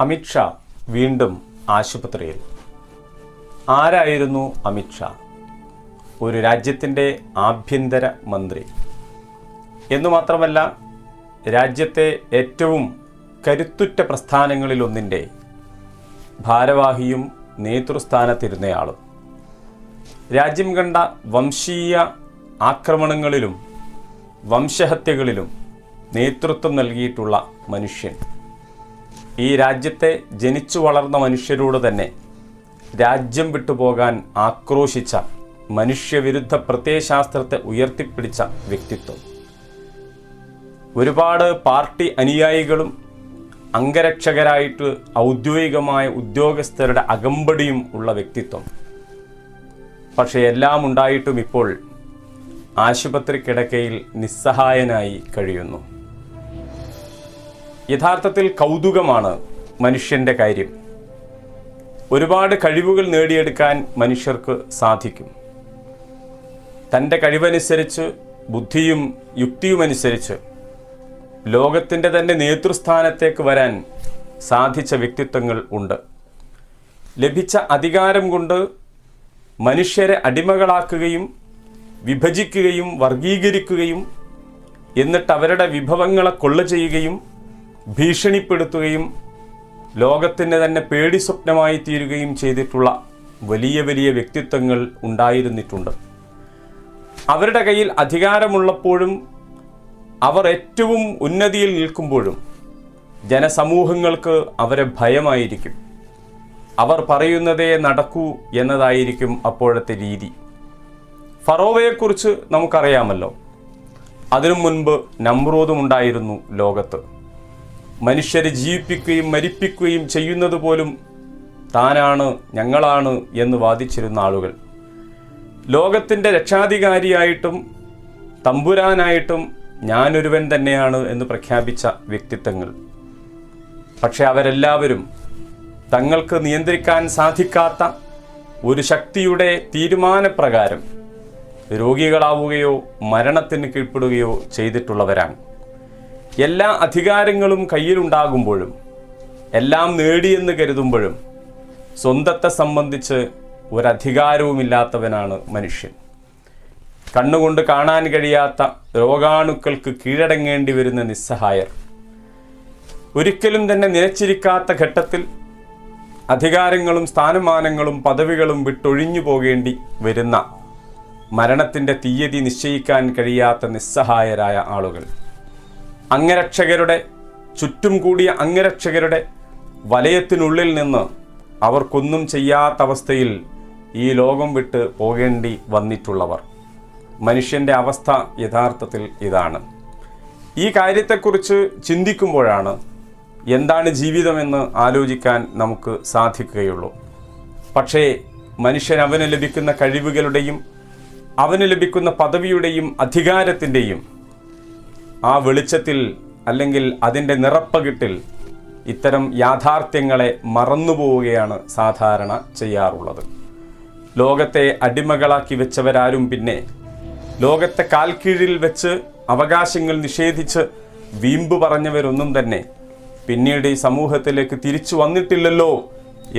അമിത്ഷാ വീണ്ടും ആശുപത്രിയിൽ. ആരായിരുന്നു അമിത്ഷാ ഒരു രാജ്യത്തിന്റെ ആഭ്യന്തര മന്ത്രി. എന്നു മാത്രമല്ല രാജ്യത്തെ ഏറ്റവും കരുത്തുറ്റ പ്രസ്ഥാനങ്ങളിലൊന്നിന്റെ ഭാരവാഹിയും നേതൃസ്ഥാനത്തിരുന്നയാളും. രാജ്യം കണ്ട വംശീയ ആക്രമണങ്ങളിലും വംശഹത്യകളിലും നേതൃത്വം നൽകിയിട്ടുള്ള മനുഷ്യൻ. ഈ രാജ്യത്തെ ജനിച്ചു വളർന്ന മനുഷ്യരോട് തന്നെ രാജ്യം വിട്ടുപോകാൻ ആക്രോശിച്ച മനുഷ്യവിരുദ്ധ പ്രത്യയശാസ്ത്രത്തെ ഉയർത്തിപ്പിടിച്ച വ്യക്തിത്വം. ഒരുപാട് പാർട്ടി അനുയായികളും അംഗരക്ഷകരായിട്ട് ഔദ്യോഗികമായ ഉദ്യോഗസ്ഥരുടെ അകമ്പടിയും ഉള്ള വ്യക്തിത്വം. പക്ഷേ എല്ലാം ഉണ്ടായിട്ടും ഇപ്പോൾ ആശുപത്രി കിടക്കയിൽ നിസ്സഹായനായി കഴിയുന്നു. യഥാർത്ഥത്തിൽ കൗതുകമാണ് മനുഷ്യന്റെ കാര്യം. ഒരുപാട് കഴിവുകൾ നേടിയെടുക്കാൻ മനുഷ്യർക്ക് സാധിക്കും. തന്റെ കഴിവനുസരിച്ച് ബുദ്ധിയും യുക്തിയുമനുസരിച്ച് ലോകത്തിന്റെ തന്നെ നേതൃസ്ഥാനത്തേക്ക് വരാൻ സാധിച്ച വ്യക്തിത്വങ്ങൾ ഉണ്ട്. ലഭിച്ച അധികാരം കൊണ്ട് മനുഷ്യരെ അടിമകളാക്കുകയും വിഭജിക്കുകയും വർഗീകരിക്കുകയും എന്നിട്ട് അവരുടെ വിഭവങ്ങളെ കൊള്ള ചെയ്യുകയും ഭീഷണിപ്പെടുത്തുകയും ലോകത്തിന്റെ തന്നെ പേടി സ്വപ്നമായി തീരുകയും ചെയ്തിട്ടുള്ള വലിയ വലിയ വ്യക്തിത്വങ്ങൾ ഉണ്ടായിരുന്നിട്ടുണ്ട്. അവരുടെ കയ്യിൽ അധികാരമുള്ളപ്പോഴും അവർ ഏറ്റവും ഉന്നതിയിൽ നിൽക്കുമ്പോഴും ജനസമൂഹങ്ങൾക്ക് അവരെ ഭയമായിരിക്കും. അവർ പറയുന്നതേ നടക്കൂ എന്നതായിരിക്കും അപ്പോഴത്തെ രീതി. ഫറോവയെക്കുറിച്ച് നമുക്കറിയാമല്ലോ. അതിനു മുൻപ് നമ്രൂദും ഉണ്ടായിരുന്നു ലോകത്ത്. മനുഷ്യരെ ജീവിപ്പിക്കുകയും മരിപ്പിക്കുകയും ചെയ്യുന്നത് പോലും താനാണ് ഞങ്ങളാണ് എന്ന് വാദിച്ചിരുന്ന ആളുകൾ. ലോകത്തിന്റെ രക്ഷാധികാരിയായിട്ടും തമ്പുരാനായിട്ടും ഞാനൊരുവൻ തന്നെയാണ് എന്ന് പ്രഖ്യാപിച്ച വ്യക്തിത്വങ്ങൾ. പക്ഷെ അവരെല്ലാവരും തങ്ങൾക്ക് നിയന്ത്രിക്കാൻ സാധിക്കാത്ത ഒരു ശക്തിയുടെ തീരുമാനപ്രകാരം രോഗികളാവുകയോ മരണത്തിന് കീഴ്പ്പെടുകയോ ചെയ്തിട്ടുള്ളവരാണ്. എല്ലാ അധികാരങ്ങളും കയ്യിലുണ്ടാകുമ്പോഴും എല്ലാം നേടിയെന്ന് കരുതുമ്പോഴും സ്വന്തത്തെ സംബന്ധിച്ച് ഒരധികാരവുമില്ലാത്തവനാണ് മനുഷ്യൻ. കണ്ണുകൊണ്ട് കാണാൻ കഴിയാത്ത രോഗാണുക്കൾക്ക് കീഴടങ്ങേണ്ടി വരുന്ന നിസ്സഹായർ. ഒരിക്കലും തന്നെ നിലച്ചിരിക്കാത്ത ഘട്ടത്തിൽ അധികാരങ്ങളും സ്ഥാനമാനങ്ങളും പദവികളും വിട്ടൊഴിഞ്ഞു പോകേണ്ടി വരുന്ന മരണത്തിന്റെ തീയതി നിശ്ചയിക്കാൻ കഴിയാത്ത നിസ്സഹായരായ ആളുകൾ. അംഗരക്ഷകരുടെ ചുറ്റും കൂടിയ അംഗരക്ഷകരുടെ വലയത്തിനുള്ളിൽ നിന്ന് അവർക്കൊന്നും ചെയ്യാത്ത അവസ്ഥയിൽ ഈ ലോകം വിട്ട് പോകേണ്ടി വന്നിട്ടുള്ളവർ. മനുഷ്യന്റെ അവസ്ഥ യഥാർത്ഥത്തിൽ ഇതാണ്. ഈ കാര്യത്തെക്കുറിച്ച് ചിന്തിക്കുമ്പോഴാണ് എന്താണ് ജീവിതമെന്ന് ആലോചിക്കാൻ നമുക്ക് സാധിക്കുകയുള്ളൂ. പക്ഷേ മനുഷ്യൻ അവന് ലഭിക്കുന്ന കഴിവുകളുടെയും അവന് ലഭിക്കുന്ന പദവിയുടെയും അധികാരത്തിന്റെയും ആ വെളിച്ചത്തിൽ അല്ലെങ്കിൽ അതിന്റെ നിറപ്പകിട്ടിൽ ഇത്തരം യാഥാർത്ഥ്യങ്ങളെ മറന്നുപോവുകയാണ് സാധാരണ ചെയ്യാറുള്ളത്. ലോകത്തെ അടിമകളാക്കി വെച്ചവരാരും പിന്നെ ലോകത്തെ കാൽക്കീഴിൽ വെച്ച് അവകാശങ്ങൾ നിഷേധിച്ച് വീമ്പ് പറഞ്ഞവരൊന്നും തന്നെ പിന്നീട് ഈ സമൂഹത്തിലേക്ക് തിരിച്ചു വന്നിട്ടില്ലല്ലോ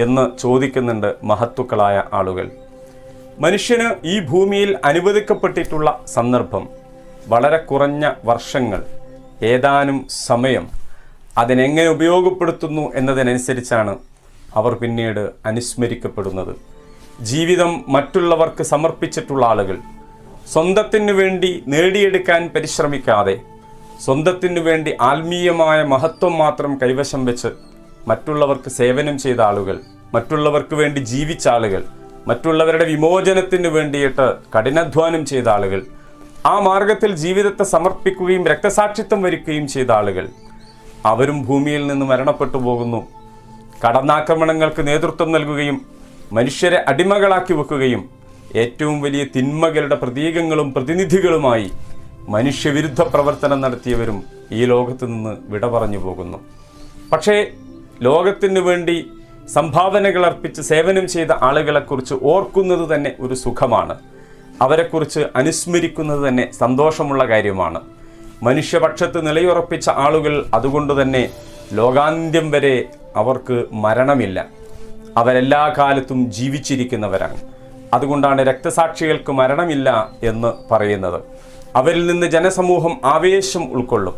എന്ന് ചോദിക്കുന്നുണ്ട് മഹത്തുക്കളായ ആളുകൾ. മനുഷ്യന് ഈ ഭൂമിയിൽ അനുവദിക്കപ്പെട്ടിട്ടുള്ള സന്ദർഭം വളരെ കുറഞ്ഞ വർഷങ്ങൾ ഏതാനും സമയം അതിനെങ്ങനെ ഉപയോഗപ്പെടുത്തുന്നു എന്നതിനനുസരിച്ചാണ് അവർ പിന്നീട് അനുസ്മരിക്കപ്പെടുന്നത്. ജീവിതം മറ്റുള്ളവർക്ക് സമർപ്പിച്ചിട്ടുള്ള ആളുകൾ സ്വന്തത്തിനു വേണ്ടി നേടിയെടുക്കാൻ പരിശ്രമിക്കാതെ സ്വന്തത്തിനു വേണ്ടി ആത്മീയമായ മഹത്വം മാത്രം കൈവശം വെച്ച് മറ്റുള്ളവർക്ക് സേവനം ചെയ്ത ആളുകൾ മറ്റുള്ളവർക്ക് വേണ്ടി ജീവിച്ച ആളുകൾ മറ്റുള്ളവരുടെ വിമോചനത്തിന് വേണ്ടിയിട്ട് കഠിനാധ്വാനം ചെയ്ത ആളുകൾ ആ മാർഗത്തിൽ ജീവിതത്തെ സമർപ്പിക്കുകയും രക്തസാക്ഷിത്വം വരിക്കുകയും ചെയ്ത ആളുകൾ. അവരും ഭൂമിയിൽ നിന്ന് മരണപ്പെട്ടു പോകുന്നു. കടന്നാക്രമണങ്ങൾക്ക് നേതൃത്വം നൽകുകയും മനുഷ്യരെ അടിമകളാക്കി വെക്കുകയും ഏറ്റവും വലിയ തിന്മകളുടെ പ്രതീകങ്ങളും പ്രതിനിധികളുമായി മനുഷ്യവിരുദ്ധ പ്രവർത്തനം നടത്തിയവരും ഈ ലോകത്ത് നിന്ന് വിട പറഞ്ഞു പോകുന്നു. പക്ഷേ ലോകത്തിന് വേണ്ടി സംഭാവനകൾ അർപ്പിച്ച് സേവനം ചെയ്ത ആളുകളെക്കുറിച്ച് ഓർക്കുന്നത് തന്നെ ഒരു സുഖമാണ്. അവരെക്കുറിച്ച് അനുസ്മരിക്കുന്നത് തന്നെ സന്തോഷമുള്ള കാര്യമാണ്. മനുഷ്യപക്ഷത്ത് നിലയുറപ്പിച്ച ആളുകൾ അതുകൊണ്ട് തന്നെ ലോകാന്ത്യം വരെ അവർക്ക് മരണമില്ല. അവരെല്ലാ കാലത്തും ജീവിച്ചിരിക്കുന്നവരാണ്. അതുകൊണ്ടാണ് രക്തസാക്ഷികൾക്ക് മരണമില്ല എന്ന് പറയുന്നത്. അവരിൽ നിന്ന് ജനസമൂഹം ആവേശം ഉൾക്കൊള്ളും.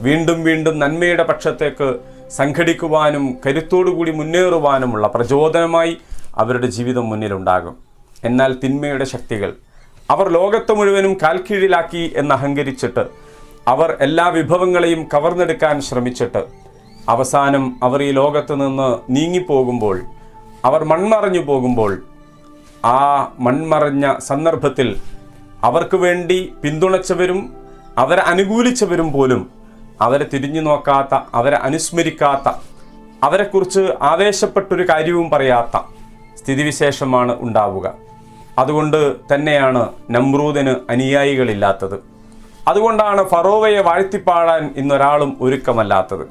വീണ്ടും വീണ്ടും നന്മയുടെ പക്ഷത്തേക്ക് സംഘടിക്കുവാനും കരുത്തോടുകൂടി മുന്നേറുവാനുമുള്ള പ്രചോദനമായി അവരുടെ ജീവിതം മുന്നിലുണ്ടാകും. എന്നാൽ തിന്മയുടെ ശക്തികൾ അവർ ലോകത്ത് മുഴുവനും കാൽക്കീഴിലാക്കി എന്ന് അഹങ്കരിച്ചിട്ട് അവർ എല്ലാ വിഭവങ്ങളെയും കവർന്നെടുക്കാൻ ശ്രമിച്ചിട്ട് അവസാനം അവർ ഈ ലോകത്ത് നിന്ന് നീങ്ങിപ്പോകുമ്പോൾ അവർ മൺമറഞ്ഞു പോകുമ്പോൾ ആ മൺമറഞ്ഞ സന്ദർഭത്തിൽ അവർക്ക് വേണ്ടി പിന്തുണച്ചവരും അവരെ അനുകൂലിച്ചവരും പോലും അവരെ തിരിഞ്ഞു നോക്കാത്ത അവരെ അനുസ്മരിക്കാത്ത അവരെക്കുറിച്ച് ആവേശപ്പെട്ടൊരു കാര്യവും പറയാത്ത സ്ഥിതിവിശേഷമാണ് ഉണ്ടാവുക. അതുകൊണ്ട് തന്നെയാണ് നമ്രൂദിന് അനുയായികളില്ലാത്തത്. അതുകൊണ്ടാണ് ഫറോവയെ വാഴ്ത്തിപ്പാടാൻ ഇന്നൊരാളും ഒരുക്കമല്ലാത്തത്.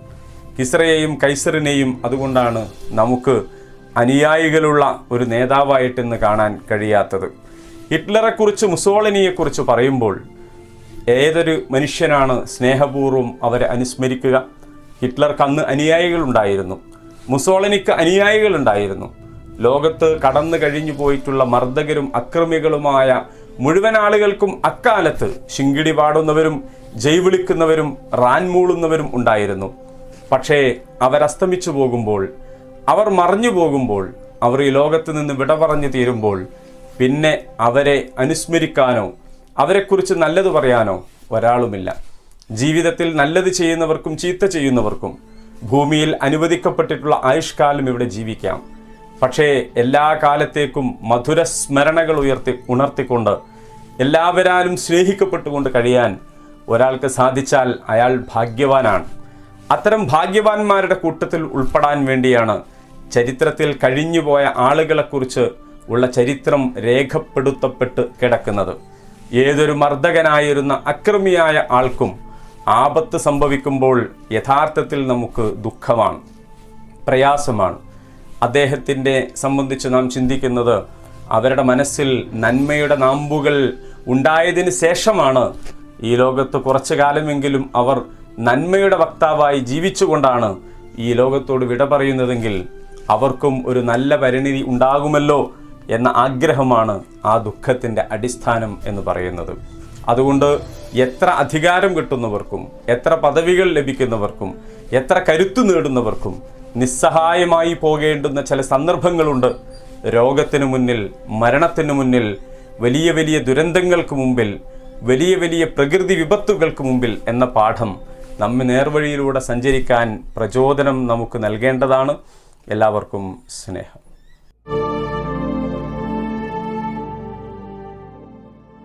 കിസ്രയെയും കൈസറിനെയും അതുകൊണ്ടാണ് നമുക്ക് അനുയായികളുള്ള ഒരു നേതാവായിട്ടെന്ന് കാണാൻ കഴിയാത്തത്. ഹിറ്റ്ലറെക്കുറിച്ച് മുസോളിനിയെക്കുറിച്ച് പറയുമ്പോൾ ഏതൊരു മനുഷ്യനാണ് സ്നേഹപൂർവം അവരെ അനുസ്മരിക്കുക? ഹിറ്റ്ലർക്ക് അന്ന് അനുയായികളുണ്ടായിരുന്നു. മുസോളിനിക്ക് അനുയായികളുണ്ടായിരുന്നു. ലോകത്ത് കടന്നു കഴിഞ്ഞു പോയിട്ടുള്ള മർദ്ദകരും അക്രമികളുമായ മുഴുവൻ ആളുകൾക്കും അക്കാലത്ത് ശിങ്കിടി പാടുന്നവരും ജയ് വിളിക്കുന്നവരും റാൻ മൂളുന്നവരും ഉണ്ടായിരുന്നു. പക്ഷേ അവരസ്തമിച്ചു പോകുമ്പോൾ അവർ മറഞ്ഞു പോകുമ്പോൾ അവർ ഈ ലോകത്ത് നിന്ന് വിട പറഞ്ഞു തീരുമ്പോൾ പിന്നെ അവരെ അനുസ്മരിക്കാനോ അവരെക്കുറിച്ച് നല്ലത് പറയാനോ ഒരാളുമില്ല. ജീവിതത്തിൽ നല്ലത് ചെയ്യുന്നവർക്കും ചീത്ത ചെയ്യുന്നവർക്കും ഭൂമിയിൽ അനുവദിക്കപ്പെട്ടിട്ടുള്ള ആയുഷ്കാലം ഇവിടെ ജീവിക്കാം. പക്ഷേ എല്ലാ കാലത്തേക്കും മധുര സ്മരണകൾ ഉയർത്തി ഉണർത്തിക്കൊണ്ട് എല്ലാവരാലും സ്നേഹിക്കപ്പെട്ടുകൊണ്ട് കഴിയാൻ ഒരാൾക്ക് സാധിച്ചാൽ അയാൾ ഭാഗ്യവാനാണ്. അത്തരം ഭാഗ്യവാന്മാരുടെ കൂട്ടത്തിൽ ഉൾപ്പെടാൻ വേണ്ടിയാണ് ചരിത്രത്തിൽ കഴിഞ്ഞുപോയ ആളുകളെക്കുറിച്ച് ഉള്ള ചരിത്രം രേഖപ്പെടുത്തപ്പെട്ട് കിടക്കുന്നത്. ഏതൊരു മർദ്ദകനായിരുന്ന അക്രമിയായ ആൾക്കും ആപത്ത് സംഭവിക്കുമ്പോൾ യഥാർത്ഥത്തിൽ നമുക്ക് ദുഃഖമാണ് പ്രയാസമാണ്. അദ്ദേഹത്തിന്റെ സംബന്ധിച്ച് നാം ചിന്തിക്കുന്നത് അവരുടെ മനസ്സിൽ നന്മയുടെ നാമ്പുകൾ ഉണ്ടായതിന് ശേഷമാണ് ഈ ലോകത്ത് കുറച്ചു കാലമെങ്കിലും അവർ നന്മയുടെ വക്താവായി ജീവിച്ചുകൊണ്ടാണ് ഈ ലോകത്തോട് വിട പറയുന്നതെങ്കിൽ അവർക്കും ഒരു നല്ല പരിണിതി ഉണ്ടാകുമല്ലോ എന്ന ആഗ്രഹമാണ് ആ ദുഃഖത്തിന്റെ അടിസ്ഥാനം എന്ന് പറയുന്നത്. അതുകൊണ്ട് എത്ര അധികാരം കിട്ടുന്നവർക്കും എത്ര പദവികൾ ലഭിക്കുന്നവർക്കും എത്ര കരുത്തു നേടുന്നവർക്കും നിസ്സഹായമായി പോകേണ്ടുന്ന ചില സന്ദർഭങ്ങളുണ്ട്. രോഗത്തിനു മുന്നിൽ മരണത്തിനു മുന്നിൽ വലിയ വലിയ ദുരന്തങ്ങൾക്ക് മുമ്പിൽ വലിയ വലിയ പ്രകൃതി വിപത്തുകൾക്ക് മുമ്പിൽ എന്ന പാഠം നമ്മെ നേർവഴിയിലൂടെ സഞ്ചരിക്കാൻ പ്രചോദനം നമുക്ക് നൽകേണ്ടതാണ്. എല്ലാവർക്കും സ്നേഹം.